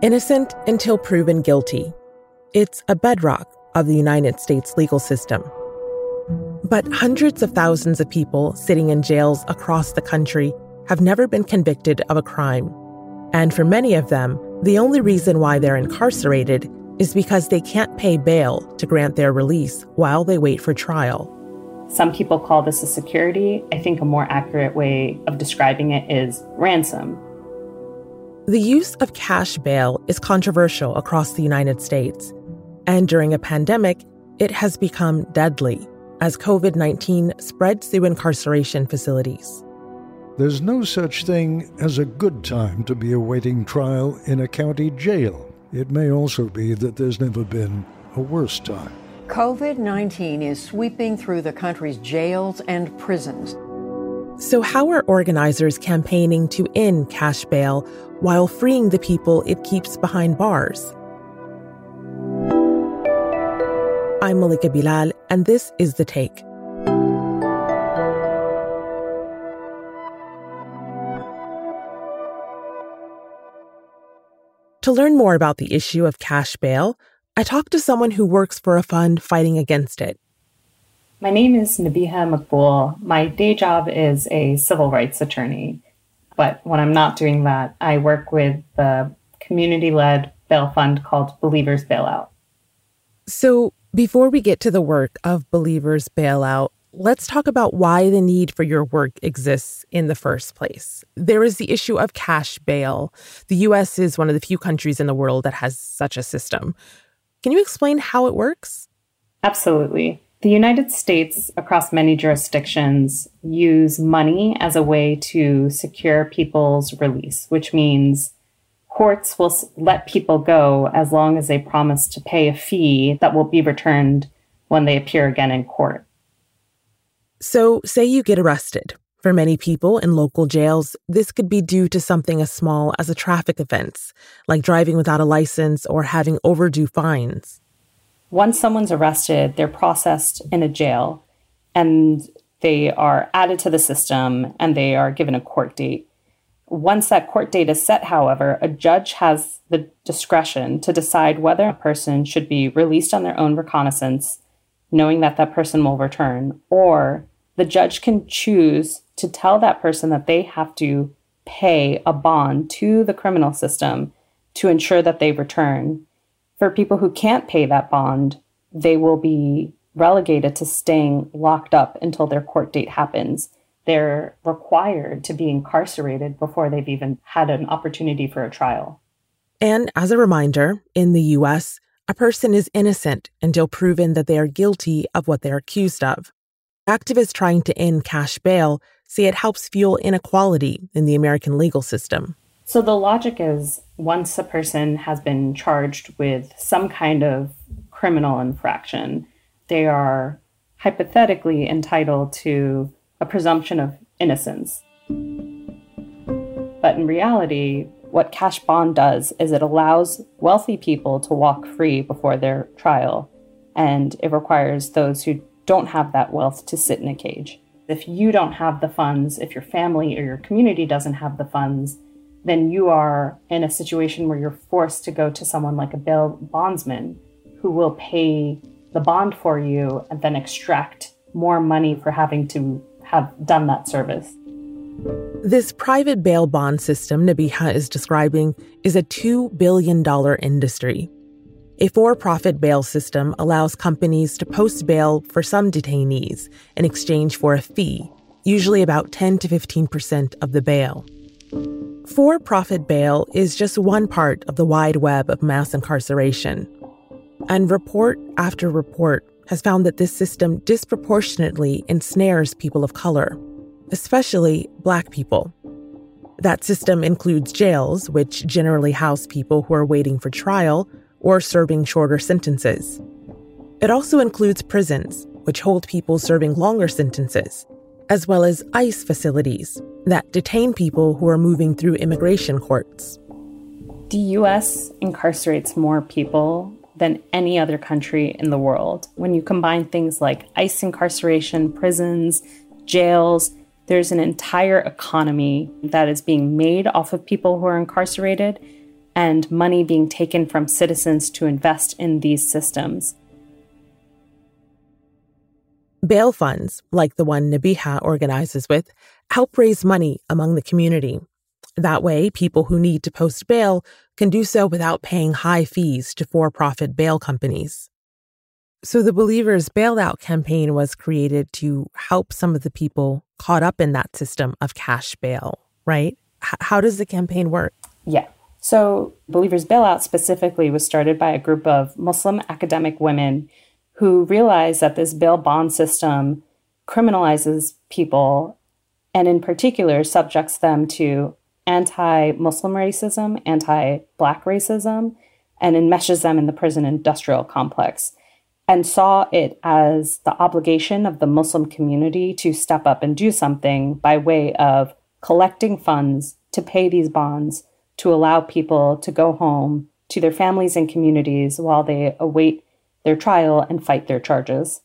Innocent until proven guilty. It's a bedrock of the United States legal system. But hundreds of thousands of people sitting in jails across the country have never been convicted of a crime. And for many of them, the only reason why they're incarcerated is because they can't pay bail to grant their release while they wait for trial. Some people call this a security. I think a more accurate way of describing it is ransom. The use of cash bail is controversial across the United States. And during a pandemic, it has become deadly as COVID 19 spreads through incarceration facilities. There's no such thing as a good time to be awaiting trial in a county jail. It may also be that there's never been a worse time. COVID 19 is sweeping through the country's jails and prisons. So, how are organizers campaigning to end cash bail while freeing the people it keeps behind bars? I'm Malika Bilal, and this is The Take. To learn more about the issue of cash bail, I talked to someone who works for a fund fighting against it. My name is Nabiha Maqbool. My day job is a civil rights attorney. But when I'm not doing that, I work with the community led bail fund called Believers Bailout. So, before we get to the work of Believers Bailout, let's talk about why the need for your work exists in the first place. There is the issue of cash bail. The US is one of the few countries in the world that has such a system. Can you explain how it works? Absolutely. The United States, across many jurisdictions, use money as a way to secure people's release, which means courts will let people go as long as they promise to pay a fee that will be returned when they appear again in court. So, say you get arrested. For many people in local jails, this could be due to something as small as a traffic offense, like driving without a license or having overdue fines. Once someone's arrested, they're processed in a jail and they are added to the system and they are given a court date. Once that court date is set, however, a judge has the discretion to decide whether a person should be released on their own recognizance knowing that that person will return, or the judge can choose to tell that person that they have to pay a bond to the criminal system to ensure that they return. For people who can't pay that bond, they will be relegated to staying locked up until their court date happens. They're required to be incarcerated before they've even had an opportunity for a trial. And as a reminder, in the US, a person is innocent until proven that they are guilty of what they're accused of. Activists trying to end cash bail say it helps fuel inequality in the American legal system. So the logic is once a person has been charged with some kind of criminal infraction, they are hypothetically entitled to a presumption of innocence. But in reality, what cash bond does is it allows wealthy people to walk free before their trial, and it requires those who don't have that wealth to sit in a cage. If you don't have the funds, if your family or your community doesn't have the funds, then you are in a situation where you're forced to go to someone like a bail bondsman who will pay the bond for you and then extract more money for having to have done that service. This private bail bond system Nabiha is describing is a $2 billion industry. A for profit bail system allows companies to post bail for some detainees in exchange for a fee, usually about 10 to 15% of the bail. For profit bail is just one part of the wide web of mass incarceration. And report after report has found that this system disproportionately ensnares people of color especially Black people. That system includes jails, which generally house people who are waiting for trial or serving shorter sentences. It also includes prisons, which hold people serving longer sentences, as well as ICE facilities that detain people who are moving through immigration courts. The US incarcerates more people than any other country in the world. When you combine things like ICE incarceration, prisons, jails, there's an entire economy that is being made off of people who are incarcerated. and money being taken from citizens to invest in these systems. Bail funds, like the one Nabiha organizes with, help raise money among the community. That way, people who need to post bail can do so without paying high fees to for profit bail companies. So, the Believers Bailout campaign was created to help some of the people caught up in that system of cash bail, right? H- how does the campaign work? Yeah. So, Believers Bailout specifically was started by a group of Muslim academic women who realized that this bail bond system criminalizes people and, in particular, subjects them to anti Muslim racism, anti Black racism, and enmeshes them in the prison industrial complex and saw it as the obligation of the Muslim community to step up and do something by way of collecting funds to pay these bonds to allow people to go home to their families and communities while they await their trial and fight their charges.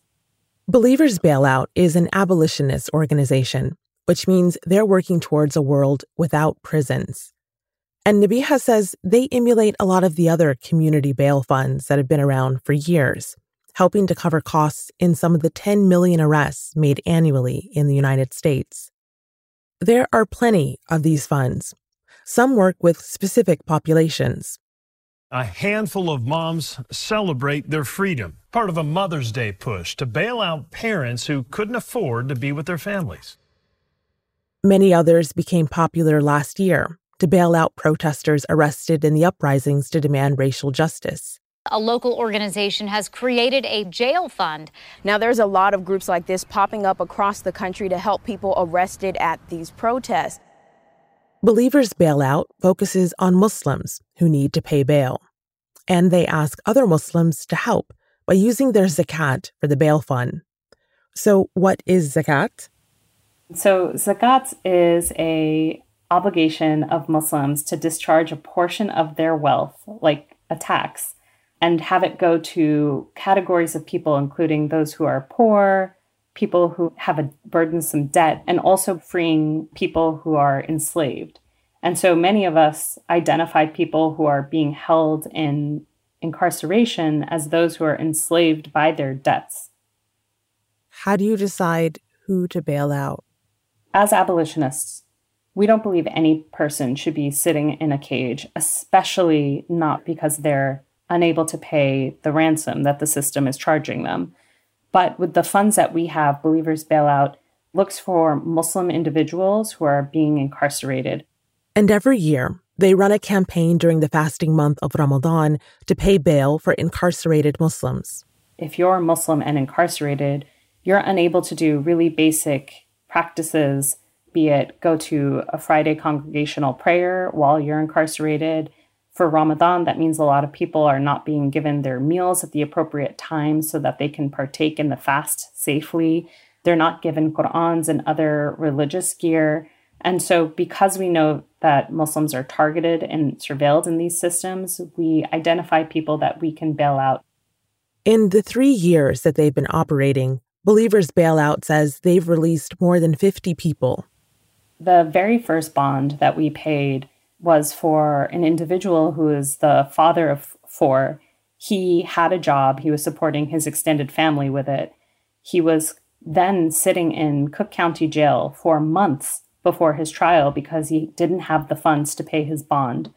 Believers Bailout is an abolitionist organization, which means they're working towards a world without prisons. And Nabiha says they emulate a lot of the other community bail funds that have been around for years helping to cover costs in some of the 10 million arrests made annually in the United States. There are plenty of these funds. Some work with specific populations. A handful of moms celebrate their freedom, part of a Mother's Day push to bail out parents who couldn't afford to be with their families. Many others became popular last year to bail out protesters arrested in the uprisings to demand racial justice. A local organization has created a jail fund. Now, there's a lot of groups like this popping up across the country to help people arrested at these protests. Believers Bailout focuses on Muslims who need to pay bail. And they ask other Muslims to help by using their zakat for the bail fund. So, what is zakat? So, zakat is a obligation of Muslims to discharge a portion of their wealth, like a tax, and have it go to categories of people, including those who are poor, people who have a burdensome debt, and also freeing people who are enslaved. And so many of us identify people who are being held in incarceration as those who are enslaved by their debts. How do you decide who to bail out? As abolitionists, we don't believe any person should be sitting in a cage, especially not because they're unable to pay the ransom that the system is charging them. But with the funds that we have, Believers Bailout looks for Muslim individuals who are being incarcerated. And every year, they run a campaign during the fasting month of Ramadan to pay bail for incarcerated Muslims. If you're Muslim and incarcerated, you're unable to do really basic practices, be it go to a Friday congregational prayer while you're incarcerated, for Ramadan, that means a lot of people are not being given their meals at the appropriate time so that they can partake in the fast safely. They're not given Qur'ans and other religious gear. And so, because we know that Muslims are targeted and surveilled in these systems, we identify people that we can bail out. In the three years that they've been operating, Believers Bailout says they've released more than 50 people. The very first bond that we paid was for an individual who is the father of four. He had a job, he was supporting his extended family with it. He was then sitting in Cook County Jail for months before his trial because he didn't have the funds to pay his bond.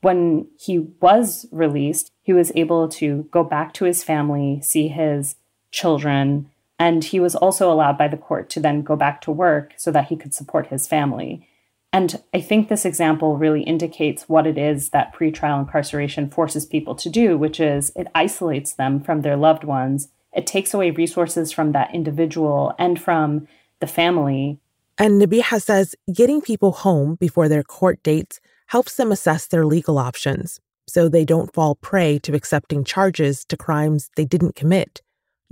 When he was released, he was able to go back to his family, see his children, and he was also allowed by the court to then go back to work so that he could support his family. And I think this example really indicates what it is that pretrial incarceration forces people to do, which is it isolates them from their loved ones. It takes away resources from that individual and from the family. And Nabiha says getting people home before their court dates helps them assess their legal options so they don't fall prey to accepting charges to crimes they didn't commit,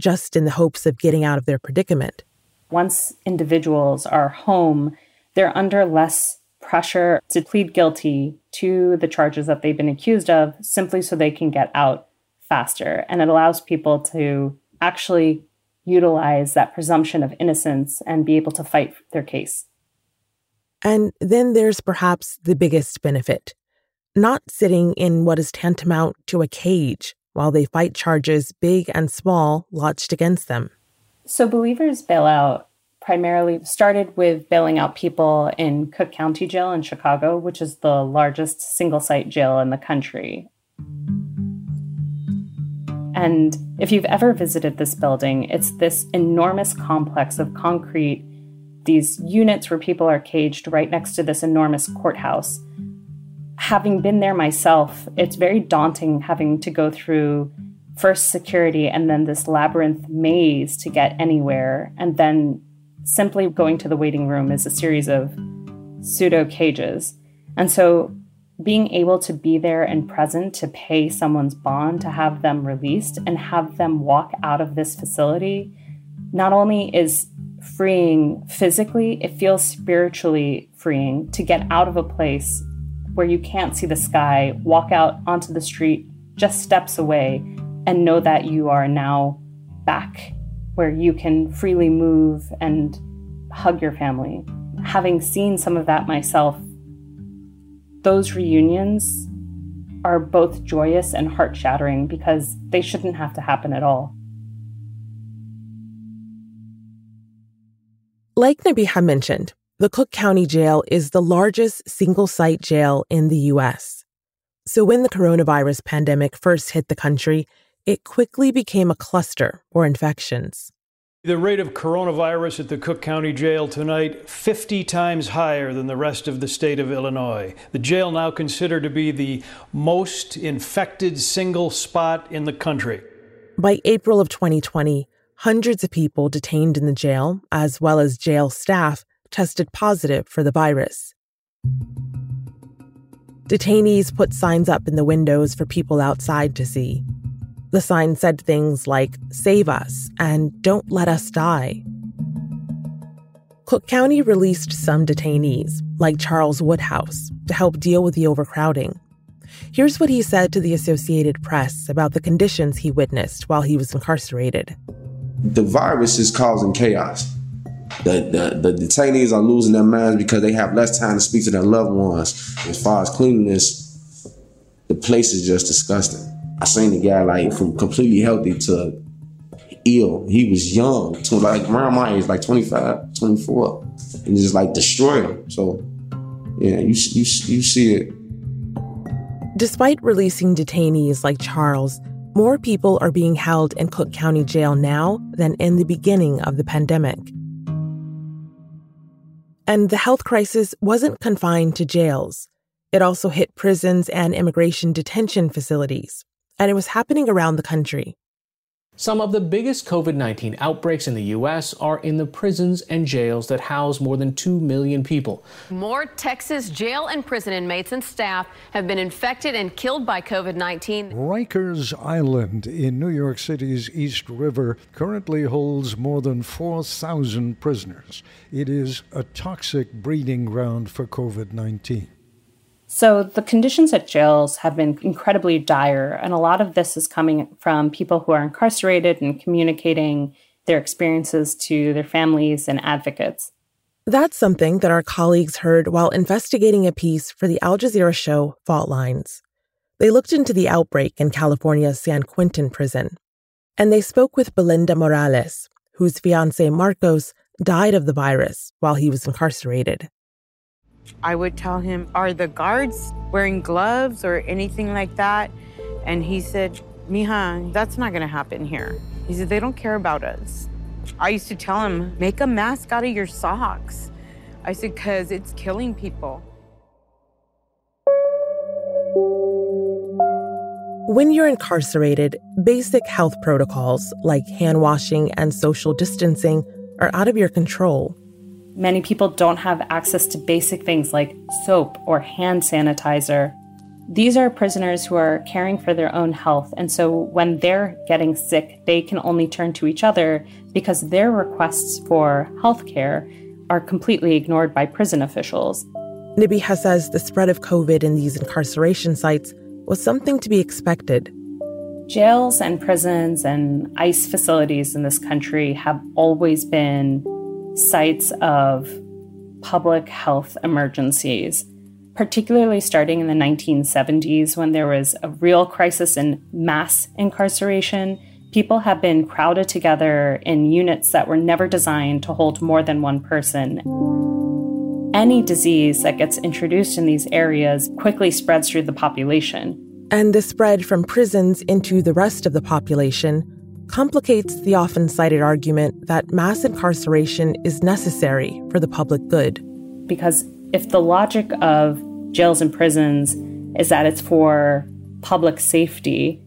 just in the hopes of getting out of their predicament. Once individuals are home, they're under less pressure to plead guilty to the charges that they've been accused of simply so they can get out faster. And it allows people to actually utilize that presumption of innocence and be able to fight their case. And then there's perhaps the biggest benefit. not sitting in what is tantamount to a cage while they fight charges, big and small, lodged against them. So, Believers Bailout primarily started with bailing out people in Cook County Jail in Chicago, which is the largest single site jail in the country. And if you've ever visited this building, it's this enormous complex of concrete, these units where people are caged right next to this enormous courthouse having been there myself, it's very daunting having to go through first security and then this labyrinth maze to get anywhere. And then simply going to the waiting room is a series of pseudo cages. And so being able to be there and present to pay someone's bond, to have them released and have them walk out of this facility, not only is freeing physically, it feels spiritually freeing to get out of a place where you can't see the sky, walk out onto the street just steps away, and know that you are now back where you can freely move and hug your family. Having seen some of that myself, those reunions are both joyous and heart shattering because they shouldn't have to happen at all. Like Nabiha mentioned, the Cook County Jail is the largest single site jail in the U.S. So when the coronavirus pandemic first hit the country, it quickly became a cluster for infections. The rate of coronavirus at the Cook County Jail tonight, 50 times higher than the rest of the state of Illinois. The jail now considered to be the most infected single spot in the country. By April of 2020, hundreds of people detained in the jail, as well as jail staff, tested positive for the virus. Detainees put signs up in the windows for people outside to see. The sign said things like, Save us and Don't let us die. Cook County released some detainees, like Charles Woodhouse, to help deal with the overcrowding. Here's what he said to the Associated Press about the conditions he witnessed while he was incarcerated. The virus is causing chaos. The, the, the detainees are losing their minds because they have less time to speak to their loved ones. As far as cleanliness, the place is just disgusting. I seen the guy like from completely healthy to ill. He was young, to like around my age, like 25, 24, and just like destroy him. So, yeah, you you you see it. Despite releasing detainees like Charles, more people are being held in Cook County Jail now than in the beginning of the pandemic. And the health crisis wasn't confined to jails. It also hit prisons and immigration detention facilities, and it was happening around the country. Some of the biggest COVID 19 outbreaks in the U.S. are in the prisons and jails that house more than 2 million people. More Texas jail and prison inmates and staff have been infected and killed by COVID 19. Rikers Island in New York City's East River currently holds more than 4,000 prisoners. It is a toxic breeding ground for COVID 19. So the conditions at jails have been incredibly dire, and a lot of this is coming from people who are incarcerated and communicating their experiences to their families and advocates. That's something that our colleagues heard while investigating a piece for the Al Jazeera show Fault Lines. They looked into the outbreak in California's San Quentin prison, and they spoke with Belinda Morales, whose fiance Marcos died of the virus while he was incarcerated. I would tell him, Are the guards wearing gloves or anything like that? And he said, Mija, that's not gonna happen here. He said, They don't care about us. I used to tell him, Make a mask out of your socks. I said, Because it's killing people. When you're incarcerated, basic health protocols like hand washing and social distancing are out of your control. Many people don't have access to basic things like soap or hand sanitizer. These are prisoners who are caring for their own health, and so when they're getting sick, they can only turn to each other because their requests for health care are completely ignored by prison officials. Nabiha says the spread of COVID in these incarceration sites was something to be expected. Jails and prisons and ICE facilities in this country have always been sites of public health emergencies. particularly starting in the 1970s when there was a real crisis in mass incarceration. People have been crowded together in units that were never designed to hold more than one person. Any disease that gets introduced in these areas quickly spreads through the population. And the spread from prisons into the rest of the population complicates the often cited argument that mass incarceration is necessary for the public good. Because if the logic of jails and prisons is that it's for public safety,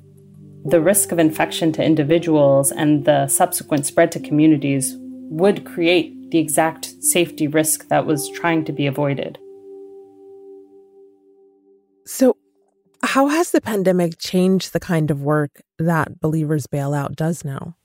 the risk of infection to individuals and the subsequent spread to communities would create the exact safety risk that was trying to be avoided. So, how has the pandemic changed the kind of work that Believers Bailout does now?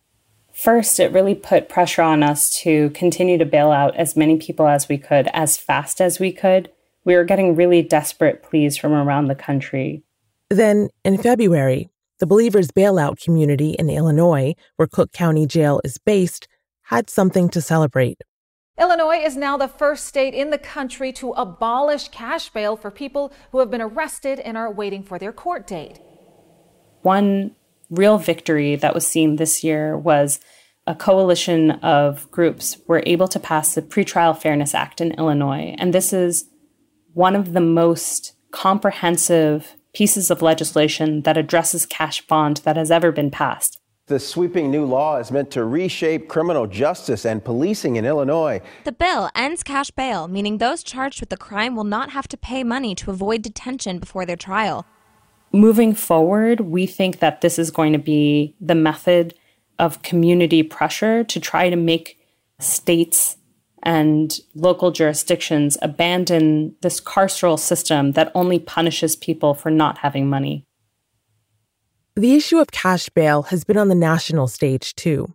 First, it really put pressure on us to continue to bail out as many people as we could, as fast as we could. We were getting really desperate pleas from around the country. Then, in February, the Believers Bailout community in Illinois, where Cook County Jail is based, had something to celebrate. Illinois is now the first state in the country to abolish cash bail for people who have been arrested and are waiting for their court date. One real victory that was seen this year was a coalition of groups were able to pass the Pretrial Fairness Act in Illinois. And this is one of the most comprehensive pieces of legislation that addresses cash bond that has ever been passed. The sweeping new law is meant to reshape criminal justice and policing in Illinois. The bill ends cash bail, meaning those charged with the crime will not have to pay money to avoid detention before their trial. Moving forward, we think that this is going to be the method of community pressure to try to make states and local jurisdictions abandon this carceral system that only punishes people for not having money. The issue of cash bail has been on the national stage too.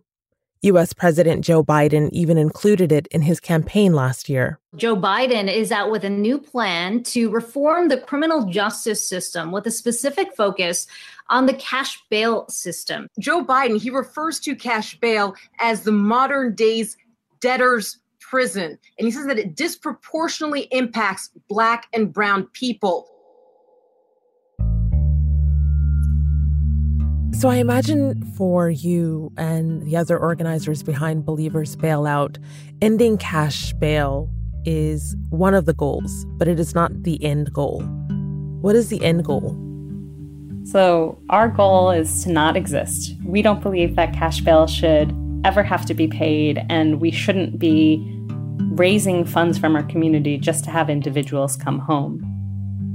US President Joe Biden even included it in his campaign last year. Joe Biden is out with a new plan to reform the criminal justice system with a specific focus on the cash bail system. Joe Biden, he refers to cash bail as the modern day's debtor's prison. And he says that it disproportionately impacts black and brown people. So I imagine for you and the other organizers behind Believers Bailout, ending cash bail is one of the goals, but it is not the end goal. What is the end goal? So, our goal is to not exist. We don't believe that cash bail should ever have to be paid, and we shouldn't be raising funds from our community just to have individuals come home.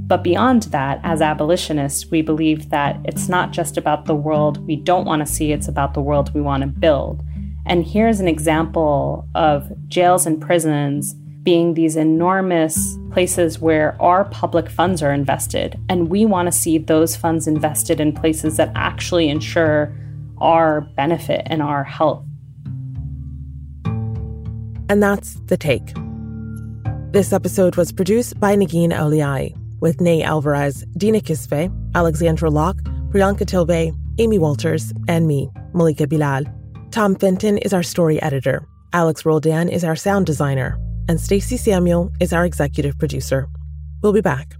But beyond that, as abolitionists, we believe that it's not just about the world we don't want to see, it's about the world we want to build. And here's an example of jails and prisons being these enormous places where our public funds are invested. And we want to see those funds invested in places that actually ensure our benefit and our health. And that's the take. This episode was produced by Negin Owliaei with Ney Alvarez, Dina Kesbeh, Alexandra Locke, Priyanka Tilve, Amy Walters, and me, Malika Bilal. Tom Fenton is our story editor. Alex Roldan is our sound designer. And Stacey Samuel is our executive producer. We'll be back.